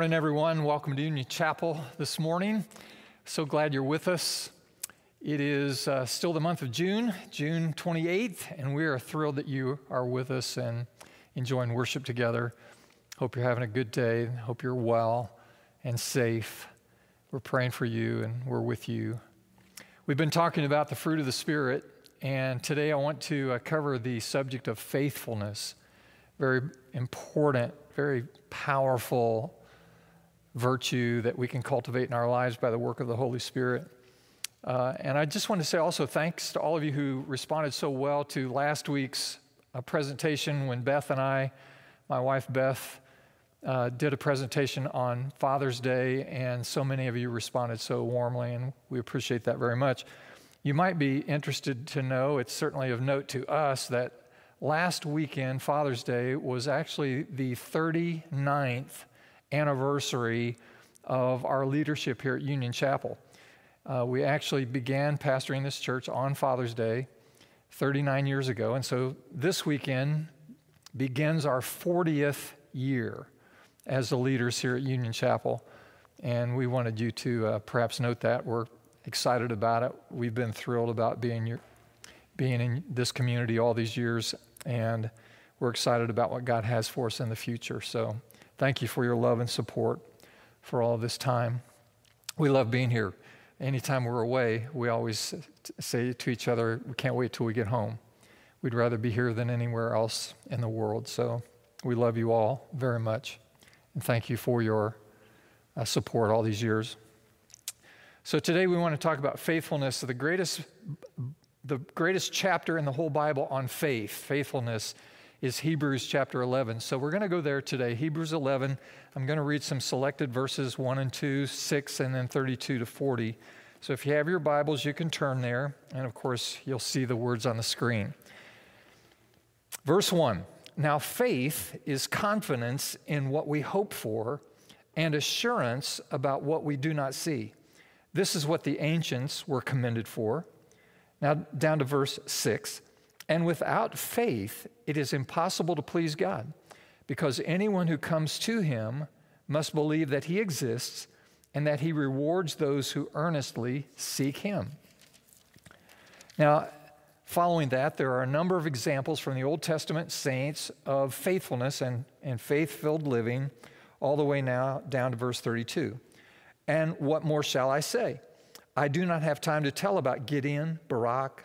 Morning, everyone. Welcome to Union Chapel this morning. So glad you're with us. It is uh, still the month of June, June 28th, and we are thrilled that you are with us and enjoying worship together. Hope you're having a good day. Hope you're well and safe. We're praying for you and we're with you. We've been talking about the fruit of the Spirit, and today I want to uh, cover the subject of faithfulness. Very important, very powerful virtue that we can cultivate in our lives by the work of the Holy Spirit. Uh, and I just want to say also thanks to all of you who responded so well to last week's uh, presentation when Beth and I, my wife Beth, uh, did a presentation on Father's Day, and so many of you responded so warmly, and we appreciate that very much. You might be interested to know, it's certainly of note to us, that last weekend, Father's Day, was actually the 39th anniversary of our leadership here at Union Chapel. Uh, we actually began pastoring this church on Father's Day 39 years ago, and so this weekend begins our 40th year as the leaders here at Union Chapel. And we wanted you to uh, perhaps note that. We're excited about it. We've been thrilled about being, your, being in this community all these years, and we're excited about what God has for us in the future. So Thank you for your love and support for all this time. We love being here. Anytime we're away, we always say to each other, we can't wait till we get home. We'd rather be here than anywhere else in the world. So we love you all very much. And thank you for your uh, support all these years. So today we want to talk about faithfulness, the greatest, the greatest chapter in the whole Bible on faith, faithfulness is Hebrews chapter 11. So we're going to go there today. Hebrews 11. I'm going to read some selected verses 1 and 2, 6, and then 32 to 40. So if you have your Bibles, you can turn there. And of course, you'll see the words on the screen. Verse 1 Now faith is confidence in what we hope for and assurance about what we do not see. This is what the ancients were commended for. Now, down to verse 6. And without faith, it is impossible to please God because anyone who comes to him must believe that he exists and that he rewards those who earnestly seek him. Now, following that, there are a number of examples from the Old Testament saints of faithfulness and, and faith filled living, all the way now down to verse 32. And what more shall I say? I do not have time to tell about Gideon, Barak,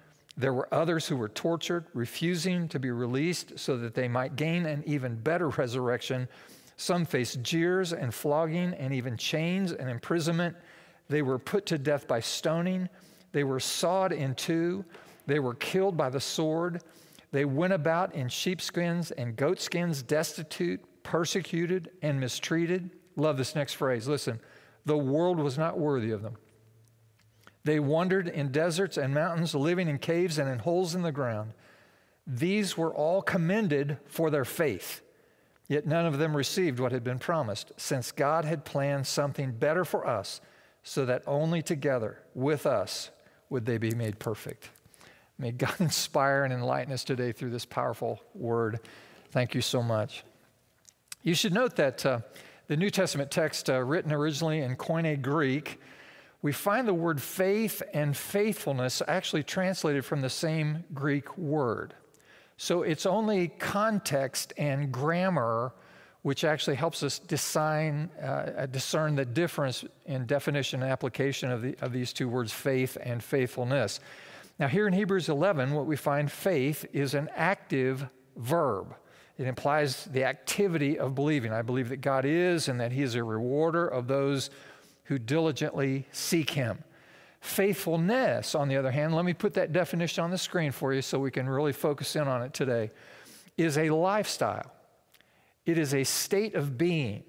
there were others who were tortured, refusing to be released so that they might gain an even better resurrection. Some faced jeers and flogging and even chains and imprisonment. They were put to death by stoning. They were sawed in two. They were killed by the sword. They went about in sheepskins and goatskins, destitute, persecuted, and mistreated. Love this next phrase. Listen, the world was not worthy of them. They wandered in deserts and mountains, living in caves and in holes in the ground. These were all commended for their faith. Yet none of them received what had been promised, since God had planned something better for us, so that only together with us would they be made perfect. May God inspire and enlighten us today through this powerful word. Thank you so much. You should note that uh, the New Testament text, uh, written originally in Koine Greek, we find the word faith and faithfulness actually translated from the same Greek word. So it's only context and grammar which actually helps us design, uh, discern the difference in definition and application of, the, of these two words, faith and faithfulness. Now, here in Hebrews 11, what we find faith is an active verb. It implies the activity of believing. I believe that God is and that He is a rewarder of those who diligently seek him. Faithfulness, on the other hand, let me put that definition on the screen for you so we can really focus in on it today, is a lifestyle. It is a state of being.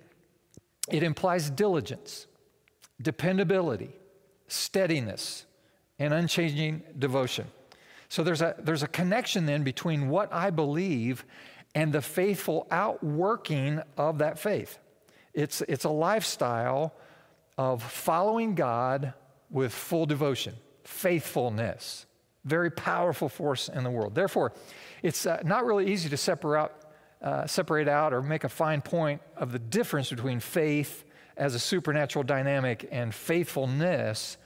It implies diligence, dependability, steadiness, and unchanging devotion. So there's a, there's a connection then between what I believe and the faithful outworking of that faith. It's, it's a lifestyle of following God with full devotion, faithfulness, very powerful force in the world. Therefore, it's uh, not really easy to separate out, uh, separate out or make a fine point of the difference between faith as a supernatural dynamic and faithfulness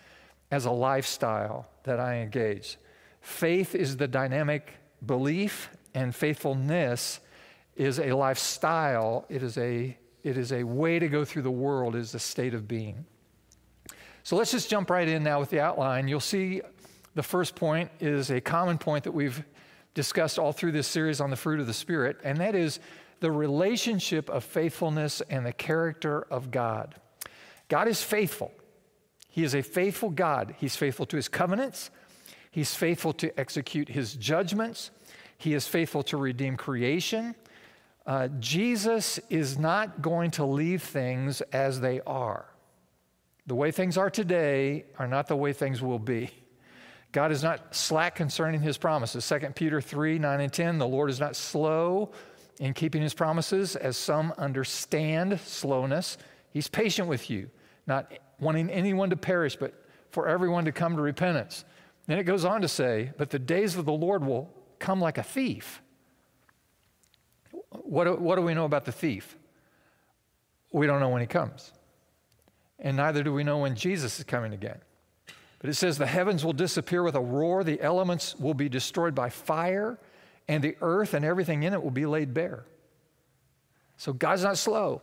as a lifestyle that I engage. Faith is the dynamic belief, and faithfulness is a lifestyle. It is a, it is a way to go through the world, is a state of being. So let's just jump right in now with the outline. You'll see the first point is a common point that we've discussed all through this series on the fruit of the Spirit, and that is the relationship of faithfulness and the character of God. God is faithful. He is a faithful God. He's faithful to his covenants, he's faithful to execute his judgments, he is faithful to redeem creation. Uh, Jesus is not going to leave things as they are. The way things are today are not the way things will be. God is not slack concerning his promises. 2 Peter 3 9 and 10, the Lord is not slow in keeping his promises, as some understand slowness. He's patient with you, not wanting anyone to perish, but for everyone to come to repentance. Then it goes on to say, But the days of the Lord will come like a thief. What do, what do we know about the thief? We don't know when he comes. And neither do we know when Jesus is coming again. But it says, The heavens will disappear with a roar, the elements will be destroyed by fire and the earth and everything in it will be laid bare. So God's not slow,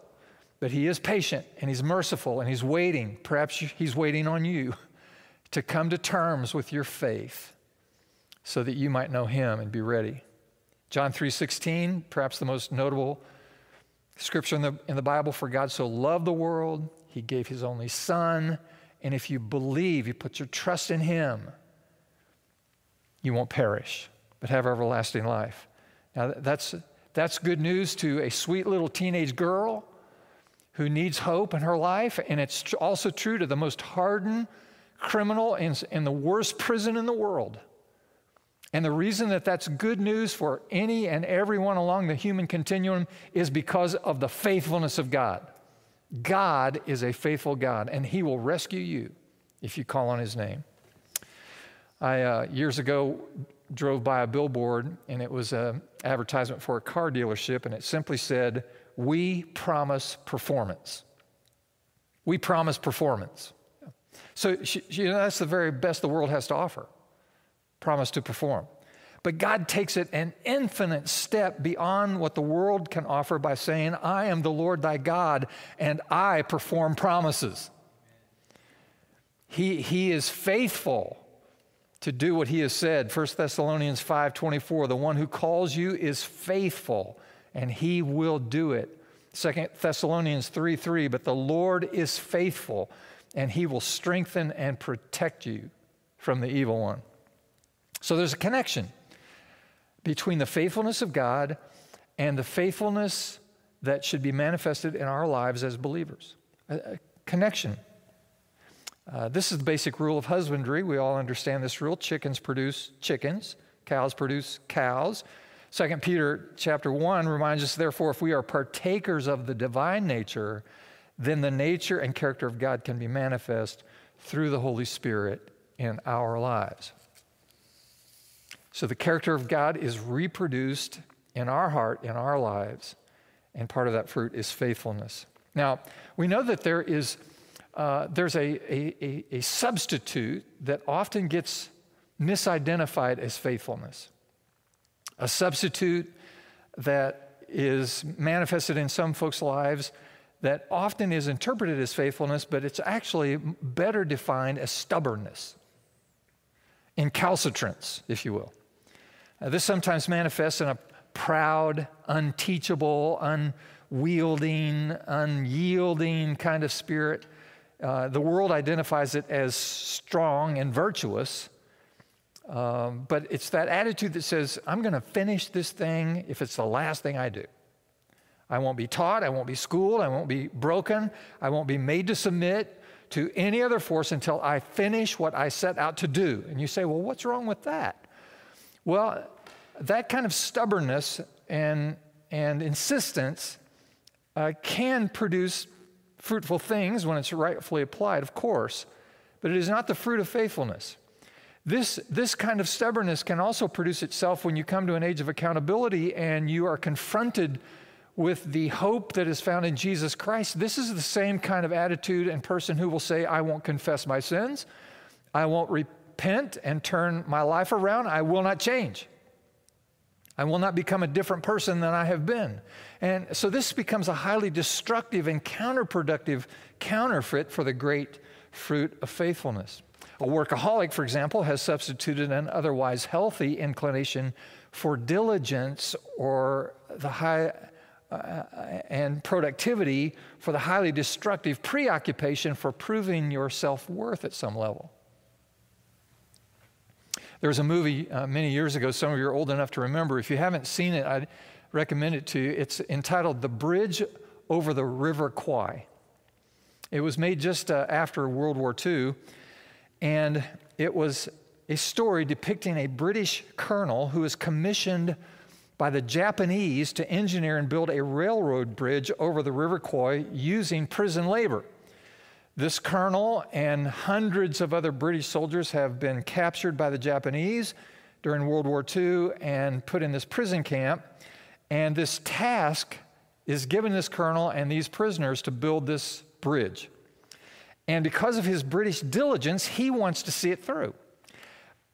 but He is patient and He's merciful and He's waiting. Perhaps He's waiting on you to come to terms with your faith so that you might know Him and be ready. John 3:16, perhaps the most notable scripture in the, in the Bible for God so loved the world, He gave His only Son. And if you believe, you put your trust in Him, you won't perish but have everlasting life. Now, that's, that's good news to a sweet little teenage girl who needs hope in her life, and it's also true to the most hardened criminal in, in the worst prison in the world. And the reason that that's good news for any and everyone along the human continuum is because of the faithfulness of God. God is a faithful God, and He will rescue you if you call on His name. I, uh, years ago, drove by a billboard and it was an advertisement for a car dealership and it simply said, We promise performance. We promise performance. So you know, that's the very best the world has to offer promise to perform. But God takes it an infinite step beyond what the world can offer by saying, I am the Lord thy God and I perform promises. He, he is faithful to do what he has said. 1 Thessalonians 5:24, the one who calls you is faithful and he will do it. 2 Thessalonians 3 3, but the Lord is faithful and he will strengthen and protect you from the evil one. So there's a connection between the faithfulness of God and the faithfulness that should be manifested in our lives as believers. A, a connection. Uh, this is the basic rule of husbandry. We all understand this rule. Chickens produce chickens, cows produce cows. 2 Peter chapter 1 reminds us, therefore, if we are partakers of the divine nature, then the nature and character of God can be manifest through the Holy Spirit in our lives. So the character of God is reproduced in our heart, in our lives, and part of that fruit is faithfulness. Now, we know that there is uh, there's a, a, a, substitute that often gets misidentified as faithfulness. A substitute that is manifested in some folks' lives that often is interpreted as faithfulness, but it's actually better defined as stubbornness, incalcitrance, if you will. Uh, this sometimes manifests in a proud, unteachable, unwielding, unyielding kind of spirit uh, the world identifies it as strong and virtuous, um, but it's that attitude that says, I'm going to finish this thing if it's the last thing I do. I won't be taught, I won't be schooled, I won't be broken, I won't be made to submit to any other force until I finish what I set out to do. And you say, well, what's wrong with that? Well, that kind of stubbornness and, and insistence uh, can produce fruitful things when it's rightfully applied, of course, but it is not the fruit of faithfulness. This, this kind of stubbornness can also produce itself when you come to an age of accountability and you are confronted with the hope that is found in Jesus Christ. This is the same kind of attitude and person who will say, I won't confess my sins, I won't repent and turn my life around, I will not change. I will not become a different person than I have been. And so this becomes a highly destructive and counterproductive counterfeit for the great fruit of faithfulness. A workaholic, for example, has substituted an otherwise healthy inclination for diligence or the high uh, and productivity for the highly destructive preoccupation for proving your self worth at some level. There was a movie uh, many years ago, some of you are old enough to remember. If you haven't seen it, I'd recommend it to you. It's entitled The Bridge Over the River Kwai. It was made just uh, after World War II, and it was a story depicting a British colonel who was commissioned by the Japanese to engineer and build a railroad bridge over the River Kwai using prison labor. This colonel and hundreds of other British soldiers have been captured by the Japanese during World War II and put in this prison camp. And this task is given this colonel and these prisoners to build this bridge. And because of his British diligence, he wants to see it through.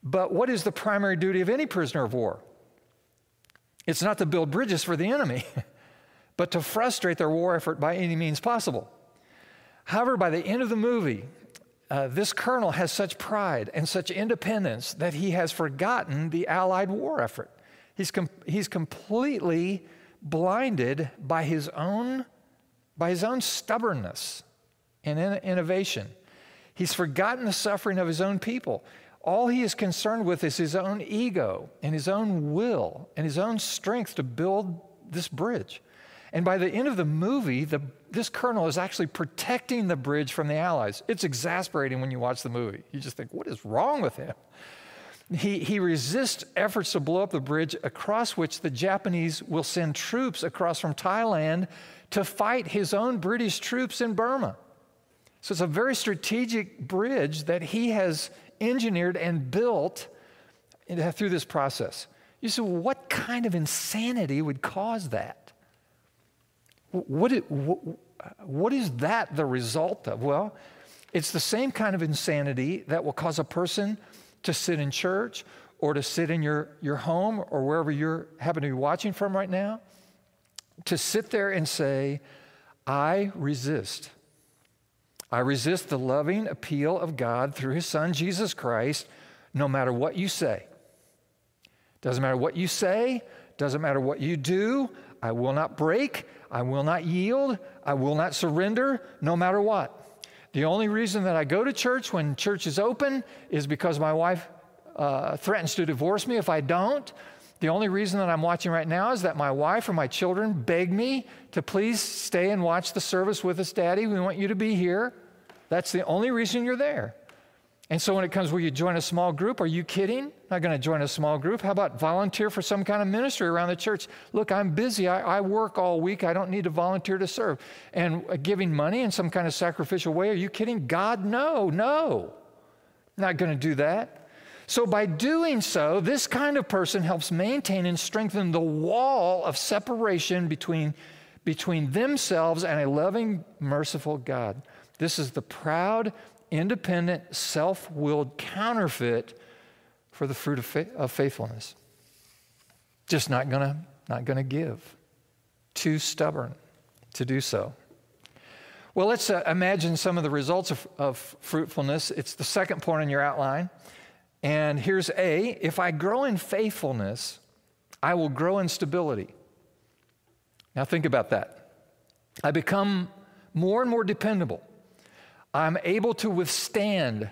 But what is the primary duty of any prisoner of war? It's not to build bridges for the enemy, but to frustrate their war effort by any means possible. However, by the end of the movie, uh, this colonel has such pride and such independence that he has forgotten the Allied war effort. He's, com- he's completely blinded by his own, by his own stubbornness and in- innovation. He's forgotten the suffering of his own people. All he is concerned with is his own ego and his own will and his own strength to build this bridge. And by the end of the movie, the, this colonel is actually protecting the bridge from the Allies. It's exasperating when you watch the movie. You just think, what is wrong with him? He, he resists efforts to blow up the bridge across which the Japanese will send troops across from Thailand to fight his own British troops in Burma. So it's a very strategic bridge that he has engineered and built through this process. You say, well, what kind of insanity would cause that? What, what, what is that the result of? Well, it's the same kind of insanity that will cause a person to sit in church or to sit in your, your home or wherever you're happen to be watching from right now, to sit there and say, I resist. I resist the loving appeal of God through his son, Jesus Christ, no matter what you say. Doesn't matter what you say, doesn't matter what you do, I will not break, I will not yield, I will not surrender, no matter what. The only reason that I go to church when church is open is because my wife uh, threatens to divorce me if I don't. The only reason that I'm watching right now is that my wife or my children beg me to please stay and watch the service with us, Daddy. We want you to be here. That's the only reason you're there. And so when it comes, will you join a small group? Are you kidding? Not going to join a small group. How about volunteer for some kind of ministry around the church? Look, I'm busy. I, I work all week. I don't need to volunteer to serve. And uh, giving money in some kind of sacrificial way? Are you kidding? God, no, no. Not going to do that. So, by doing so, this kind of person helps maintain and strengthen the wall of separation between, between themselves and a loving, merciful God. This is the proud independent, self willed counterfeit for the fruit of, fa- of faithfulness. Just not gonna, not gonna give. Too stubborn to do so. Well, let's uh, imagine some of the results of, of fruitfulness. It's the second point in your outline. And here's A if I grow in faithfulness, I will grow in stability. Now, think about that. I become more and more dependable. I'm able to withstand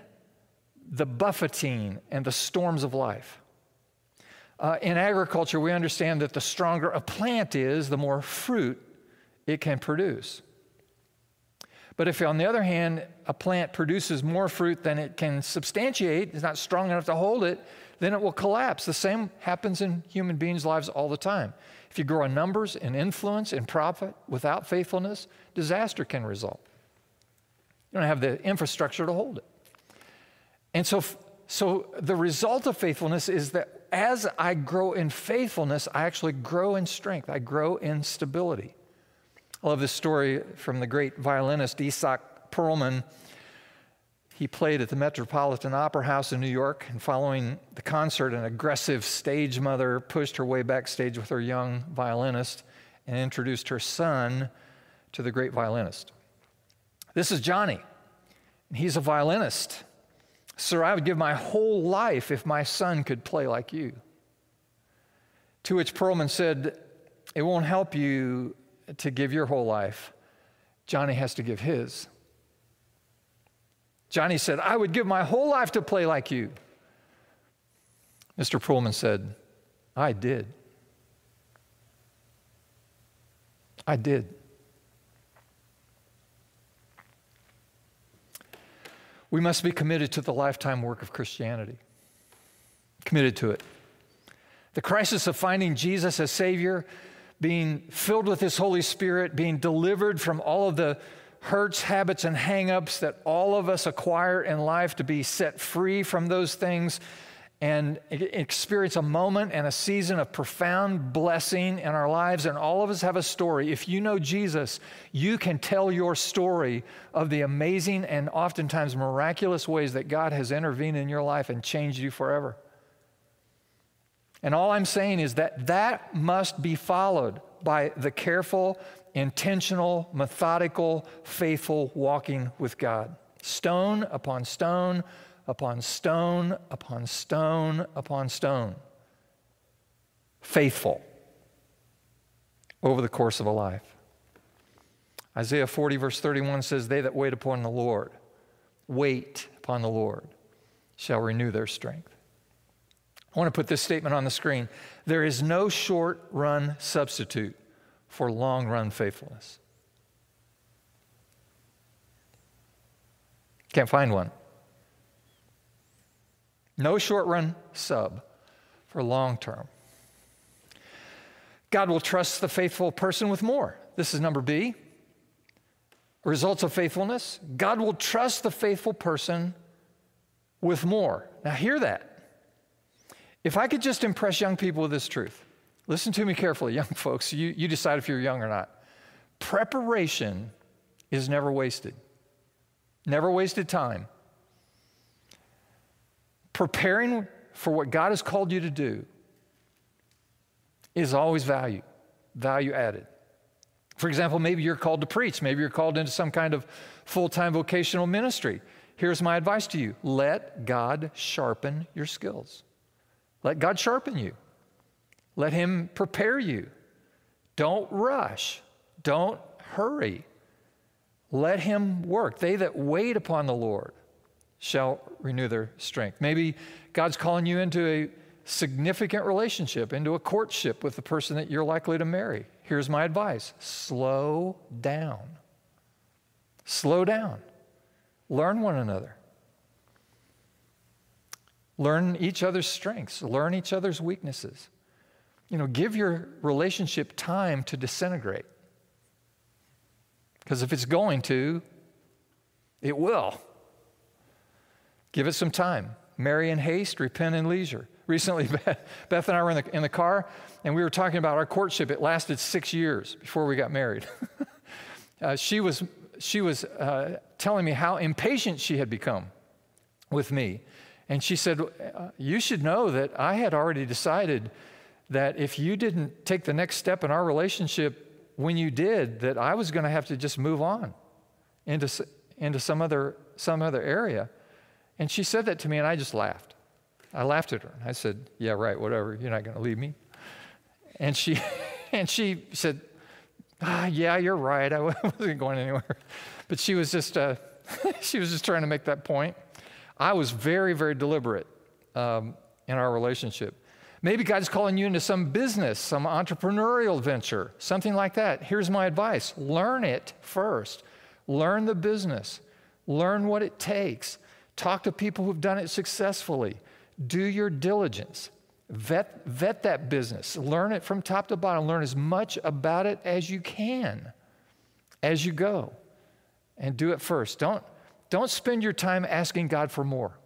the buffeting and the storms of life. Uh, in agriculture, we understand that the stronger a plant is, the more fruit it can produce. But if, on the other hand, a plant produces more fruit than it can substantiate, it's not strong enough to hold it, then it will collapse. The same happens in human beings' lives all the time. If you grow in numbers, in influence, in profit without faithfulness, disaster can result. Don't have the infrastructure to hold it. And so, so the result of faithfulness is that as I grow in faithfulness, I actually grow in strength, I grow in stability. I love this story from the great violinist Itzhak Perlman. He played at the Metropolitan Opera House in New York, and following the concert, an aggressive stage mother pushed her way backstage with her young violinist and introduced her son to the great violinist. This is Johnny. He's a violinist. Sir, I would give my whole life if my son could play like you. To which Perlman said, It won't help you to give your whole life. Johnny has to give his. Johnny said, I would give my whole life to play like you. Mr. Perlman said, I did. I did. We must be committed to the lifetime work of Christianity. Committed to it. The crisis of finding Jesus as Savior, being filled with His Holy Spirit, being delivered from all of the hurts, habits, and hangups that all of us acquire in life to be set free from those things and experience a moment and a season of profound blessing in our lives. And all of us have a story. If you know Jesus, you can tell your story of the amazing and oftentimes miraculous ways that God has intervened in your life and changed you forever. And all I'm saying is that that must be followed by the careful, intentional, methodical, faithful walking with God. Stone upon stone upon stone upon stone upon stone. Faithful over the course of a life. Isaiah 40, verse 31 says, They that wait upon the Lord, wait upon the Lord, shall renew their strength. I want to put this statement on the screen. There is no short run substitute for long run faithfulness. Can't find one. No short run sub for long term. God will trust the faithful person with more. This is number B. Results of faithfulness. God will trust the faithful person with more. Now, hear that. If I could just impress young people with this truth, listen to me carefully, young folks. You, you decide if you're young or not. Preparation is never wasted, never wasted time preparing for what God has called you to do is always value, value added. For example, maybe you're called to preach, maybe you're called into some kind of full time vocational ministry. Here's my advice to you let God sharpen your skills. Let God sharpen you. Let Him prepare you. Don't rush. Don't hurry. Let Him work. They that wait upon the Lord shall renew their strength. Maybe God's calling you into a significant relationship, into a courtship with the person that you're likely to marry. Here's my advice slow down. Slow down. Learn one another. Learn each other's strengths, learn each other's weaknesses. You know, give your relationship time to disintegrate. Because if it's going to, it will. Give it some time. Marry in haste, repent in leisure. Recently, Beth and I were in the, in the car, and we were talking about our courtship. It lasted six years before we got married. uh, she was, she was uh, telling me how impatient she had become with me. And she said, uh, You should know that I had already decided that if you didn't take the next step in our relationship when you did, that I was going to have to just move on into, into some, other, some other area. And she said that to me, and I just laughed. I laughed at her. I said, Yeah, right, whatever. You're not going to leave me. And she, and she said, ah, Yeah, you're right. I wasn't going anywhere. But she was just, uh, she was just trying to make that point. I was very, very deliberate um, in our relationship. Maybe God's calling you into some business, some entrepreneurial venture, something like that. Here's my advice learn it first. Learn the business, learn what it takes. Talk to people who've done it successfully. Do your diligence. Vet, vet that business. Learn it from top to bottom. Learn as much about it as you can as you go. And do it first. Don't, don't spend your time asking God for more.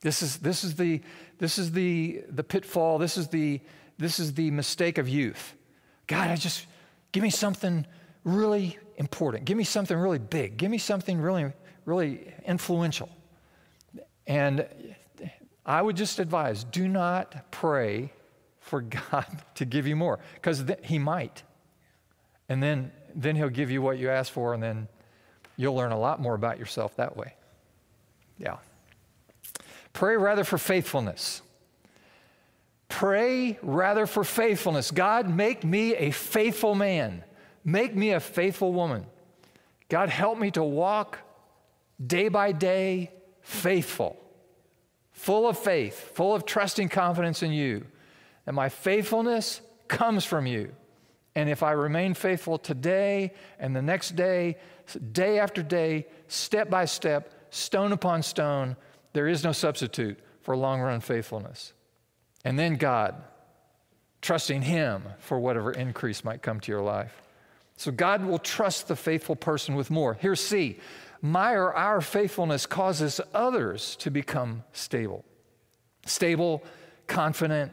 This is, this is, the, this is the, the pitfall. This is the, this is the mistake of youth. God, I just, give me something really important. Give me something really big. Give me something really, really influential. And I would just advise do not pray for God to give you more, because th- He might. And then, then He'll give you what you ask for, and then you'll learn a lot more about yourself that way. Yeah. Pray rather for faithfulness. Pray rather for faithfulness. God, make me a faithful man. Make me a faithful woman. God, help me to walk day by day faithful, full of faith, full of trusting confidence in you. And my faithfulness comes from you. And if I remain faithful today and the next day, day after day, step by step, stone upon stone, there is no substitute for long run faithfulness. And then God, trusting Him for whatever increase might come to your life. So God will trust the faithful person with more. Here's C. My or our faithfulness causes others to become stable. Stable, confident,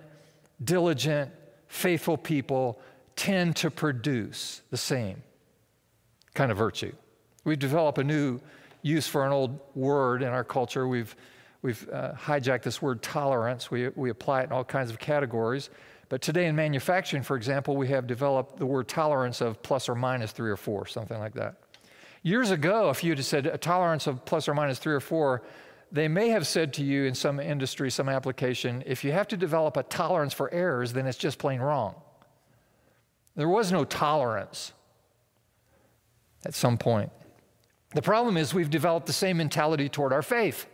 diligent, faithful people tend to produce the same kind of virtue. We've developed a new use for an old word in our culture. We've, we've uh, hijacked this word tolerance. We, we apply it in all kinds of categories. But today in manufacturing, for example, we have developed the word tolerance of plus or minus three or four, something like that. Years ago, if you had said a tolerance of plus or minus three or four, they may have said to you in some industry, some application, if you have to develop a tolerance for errors, then it's just plain wrong. There was no tolerance at some point. The problem is we've developed the same mentality toward our faith.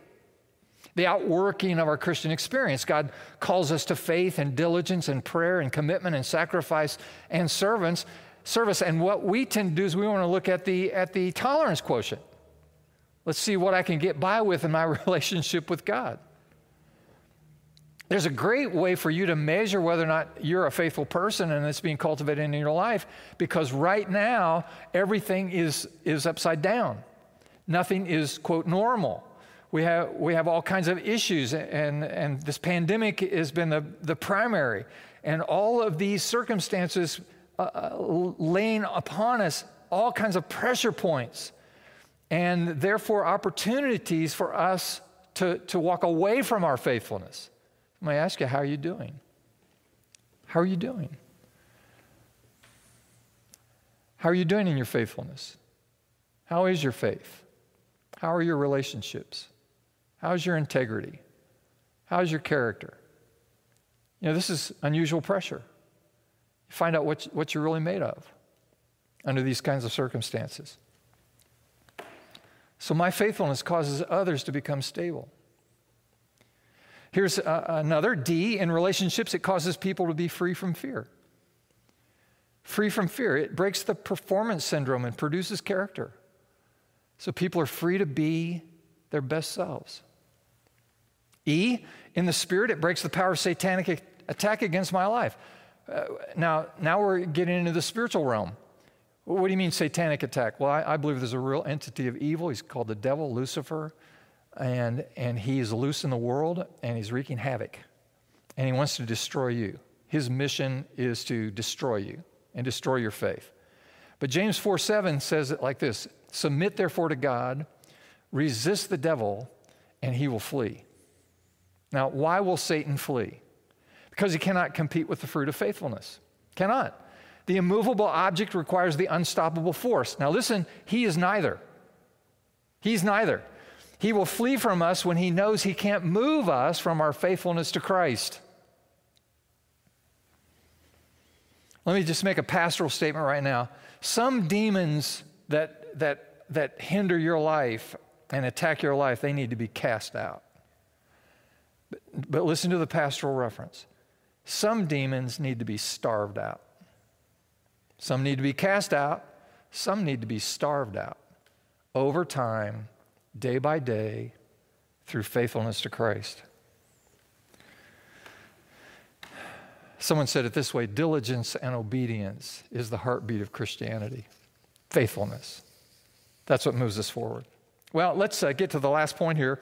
The outworking of our Christian experience. God calls us to faith and diligence and prayer and commitment and sacrifice and servants, service. And what we tend to do is we want to look at the, at the tolerance quotient. Let's see what I can get by with in my relationship with God. There's a great way for you to measure whether or not you're a faithful person and it's being cultivated in your life because right now everything is, is upside down. Nothing is, quote, normal. We have, we have all kinds of issues, and, and this pandemic has been the, the primary. And all of these circumstances uh, uh, laying upon us all kinds of pressure points, and therefore opportunities for us to, to walk away from our faithfulness. Let me ask you, how are you doing? How are you doing? How are you doing in your faithfulness? How is your faith? How are your relationships? How's your integrity? How's your character? You know, this is unusual pressure. You find out what, what you're really made of under these kinds of circumstances. So, my faithfulness causes others to become stable. Here's uh, another D in relationships, it causes people to be free from fear. Free from fear. It breaks the performance syndrome and produces character. So people are free to be their best selves. E, in the spirit, it breaks the power of satanic attack against my life. Uh, now, now we're getting into the spiritual realm. What do you mean satanic attack? Well, I, I, believe there's a real entity of evil. He's called the devil, Lucifer, and, and he is loose in the world and he's wreaking havoc. And he wants to destroy you. His mission is to destroy you and destroy your faith. But James 4 7 says it like this Submit therefore to God, resist the devil, and he will flee. Now, why will Satan flee? Because he cannot compete with the fruit of faithfulness. Cannot. The immovable object requires the unstoppable force. Now, listen, he is neither. He's neither. He will flee from us when he knows he can't move us from our faithfulness to Christ. Let me just make a pastoral statement right now. Some demons that that, that hinder your life and attack your life, they need to be cast out. But, listen to the pastoral reference. Some demons need to be starved out. Some need to be cast out. Some need to be starved out. over time, day by day, through faithfulness to Christ. Someone said it this way diligence and obedience is the heartbeat of Christianity. Faithfulness. That's what moves us forward. Well, let's uh, get to the last point here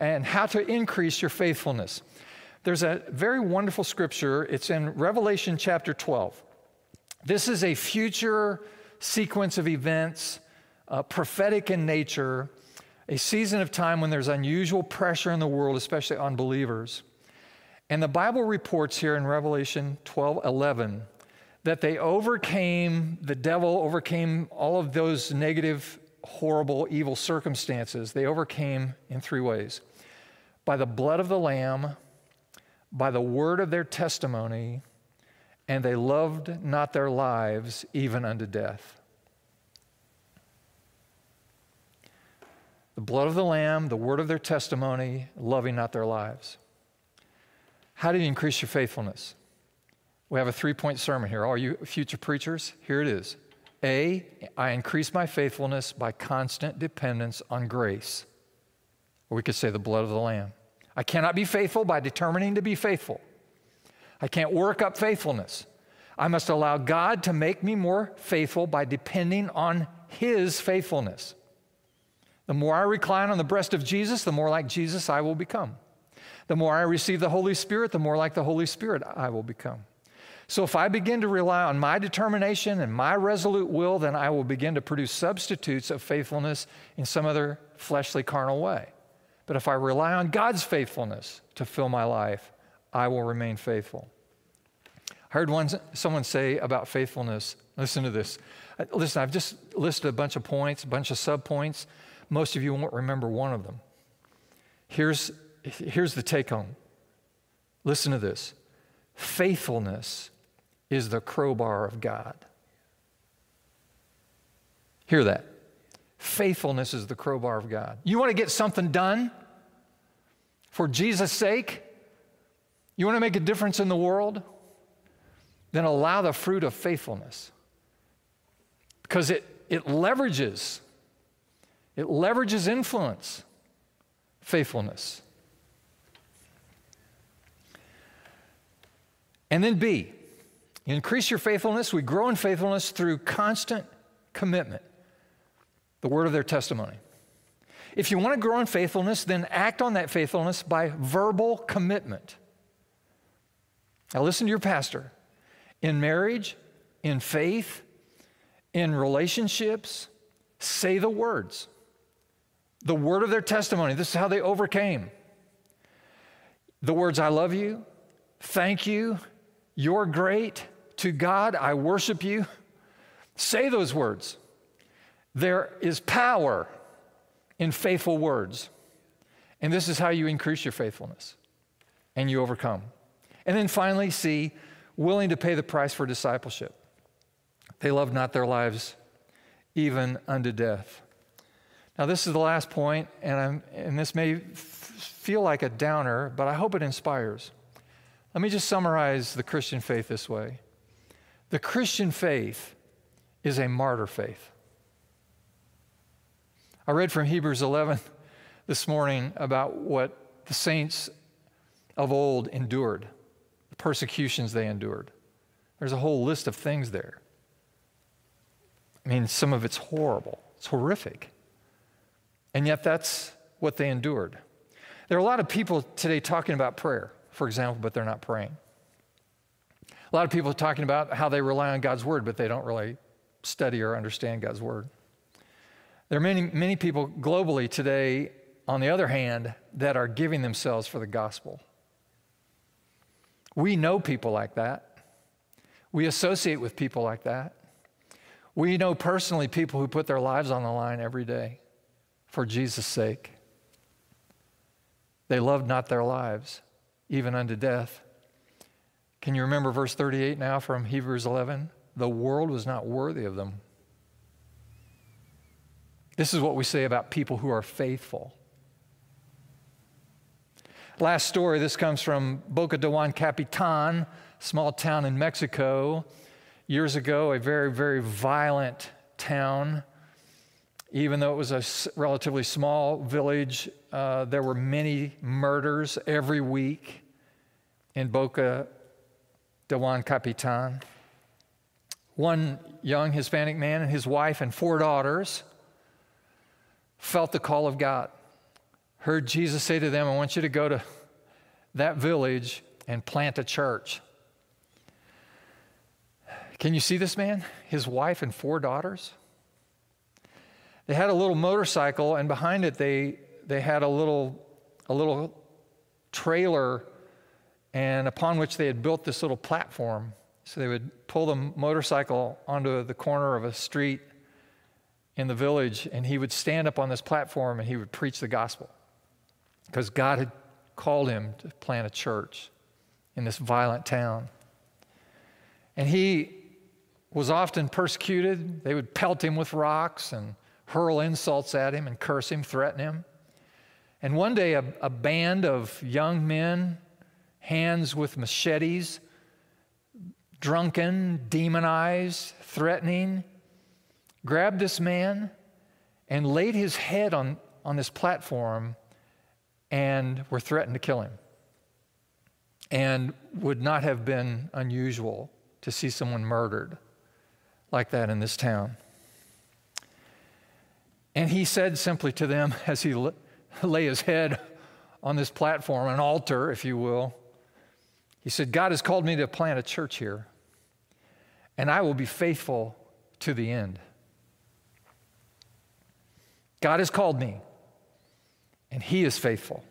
and how to increase your faithfulness. There's a very wonderful scripture. It's in Revelation chapter 12. This is a future sequence of events, uh, prophetic in nature, a season of time when there's unusual pressure in the world, especially on believers. And the Bible reports here in Revelation 12 11 that they overcame, the devil overcame all of those negative, horrible, evil circumstances. They overcame in three ways by the blood of the Lamb, by the word of their testimony, and they loved not their lives even unto death. The blood of the Lamb, the word of their testimony, loving not their lives. How do you increase your faithfulness? We have a three point sermon here. All you future preachers, here it is. A, I increase my faithfulness by constant dependence on grace. Or we could say the blood of the Lamb. I cannot be faithful by determining to be faithful. I can't work up faithfulness. I must allow God to make me more faithful by depending on His faithfulness. The more I recline on the breast of Jesus, the more like Jesus I will become. The more I receive the Holy Spirit, the more like the Holy Spirit I will become. So if I begin to rely on my determination and my resolute will, then I will begin to produce substitutes of faithfulness in some other fleshly, carnal way. But if I rely on God's faithfulness to fill my life, I will remain faithful. I heard one, someone say about faithfulness, listen to this. Uh, listen, I've just listed a bunch of points, a bunch of subpoints. Most of you won't remember one of them. Here's here's the take home listen to this faithfulness is the crowbar of God. Hear that. Faithfulness is the crowbar of God. You want to get something done for Jesus' sake? You want to make a difference in the world? Then allow the fruit of faithfulness. Because it, it leverages, it leverages influence, faithfulness. And then B, increase your faithfulness. We grow in faithfulness through constant commitment, the word of their testimony. If you want to grow in faithfulness, then act on that faithfulness by verbal commitment. Now, listen to your pastor. In marriage, in faith, in relationships, say the words. The word of their testimony. This is how they overcame. The words, I love you, thank you, you're great. To God, I worship you. Say those words. There is power in faithful words. And this is how you increase your faithfulness and you overcome. And then finally, see, willing to pay the price for discipleship. They love not their lives even unto death. Now, this is the last point, and, I'm, and this may f- feel like a downer, but I hope it inspires. Let me just summarize the Christian faith this way the Christian faith is a martyr faith. I read from Hebrews 11 this morning about what the saints of old endured, the persecutions they endured. There's a whole list of things there. I mean, some of it's horrible, it's horrific. And yet, that's what they endured. There are a lot of people today talking about prayer for example, but they're not praying. A lot of people are talking about how they rely on God's word, but they don't really study or understand God's word. There are many, many people globally today, on the other hand, that are giving themselves for the gospel. We know people like that. We associate with people like that. We know personally people who put their lives on the line every day for Jesus' sake. They loved not their lives, even unto death. Can you remember verse 38 now from Hebrews 11? The world was not worthy of them. This is what we say about people who are faithful. Last story, this comes from Boca de Juan Capitan, small town in Mexico. Years ago, a very, very violent town. even though it was a relatively small village, uh, there were many murders every week in Boca de Juan Capitan. One young Hispanic man and his wife and four daughters felt the call of God, heard Jesus say to them, I want you to go to that village and plant a church. Can you see this man? His wife and four daughters? They had a little motorcycle, and behind it, they, they had a little, a little trailer, and upon which they had built this little platform. So they would pull the motorcycle onto the corner of a street in the village, and he would stand up on this platform and he would preach the gospel because God had called him to plant a church in this violent town. And he was often persecuted. They would pelt him with rocks and hurl insults at him and curse him, threaten him. And one day, a, a band of young men, hands with machetes, drunken, demonized, threatening, grabbed this man and laid his head on, on this platform and were threatened to kill him. And would not have been unusual to see someone murdered like that in this town. And he said simply to them as he lay his head on this platform, an altar, if you will, he said, God has called me to plant a church here, and I will be faithful to the end. God has called me, and He is faithful.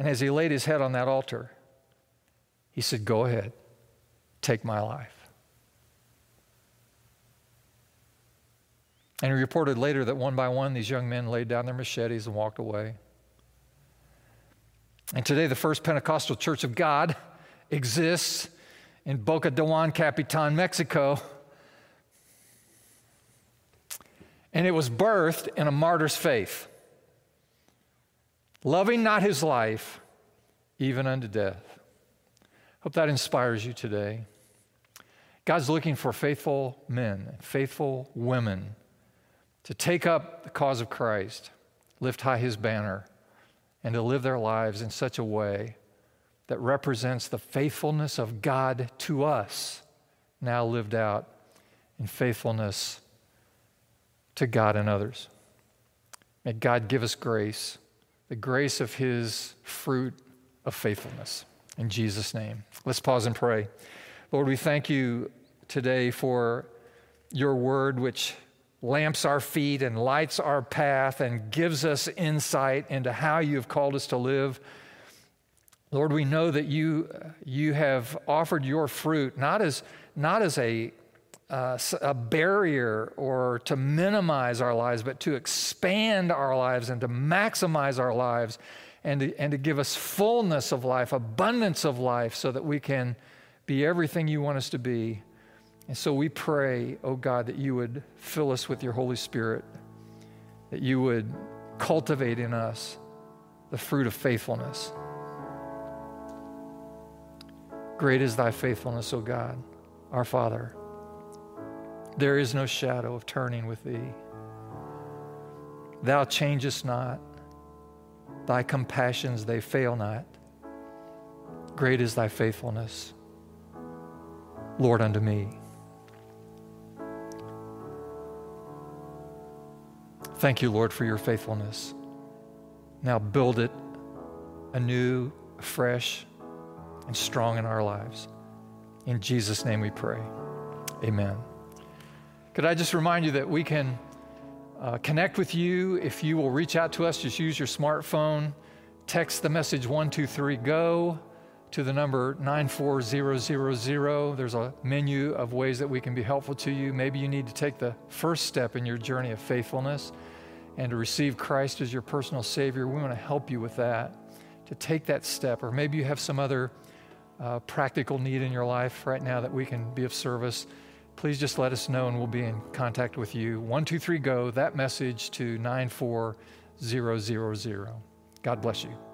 And as he laid his head on that altar, he said, Go ahead, take my life. And he reported later that one by one, these young men laid down their machetes and walked away. And today, the First Pentecostal Church of God exists in Boca de Juan Capitan, Mexico. And it was birthed in a martyr's faith, loving not his life, even unto death. Hope that inspires you today. God's looking for faithful men, faithful women to take up the cause of Christ, lift high his banner, and to live their lives in such a way that represents the faithfulness of God to us, now lived out in faithfulness to God and others. May God give us grace, the grace of his fruit of faithfulness. In Jesus' name. Let's pause and pray. Lord, we thank you today for your word, which lamps our feet and lights our path and gives us insight into how you have called us to live. Lord, we know that you, you have offered your fruit not as, not as a, uh, a barrier or to minimize our lives, but to expand our lives and to maximize our lives and to, and to give us fullness of life, abundance of life, so that we can be everything you want us to be and so we pray, oh God, that you would fill us with your Holy Spirit, that you would cultivate in us the fruit of faithfulness. Great is thy faithfulness, O God, our Father. There is no shadow of turning with thee. Thou changest not, thy compassions, they fail not. Great is thy faithfulness, Lord, unto me. Thank you, Lord, for your faithfulness. Now build it anew, fresh, and strong in our lives. In Jesus' name we pray. Amen. Could I just remind you that we can uh, connect with you if you will reach out to us? Just use your smartphone, text the message 123 GO to the number 94000. There's a menu of ways that we can be helpful to you. Maybe you need to take the first step in your journey of faithfulness and to receive Christ as your personal Savior, we want to help you with that, to take that step. Or maybe you have some other uh, practical need in your life right now that we can be of service. Please just let us know and we'll be in contact with you. 123 GO, that message to 94000. God bless you.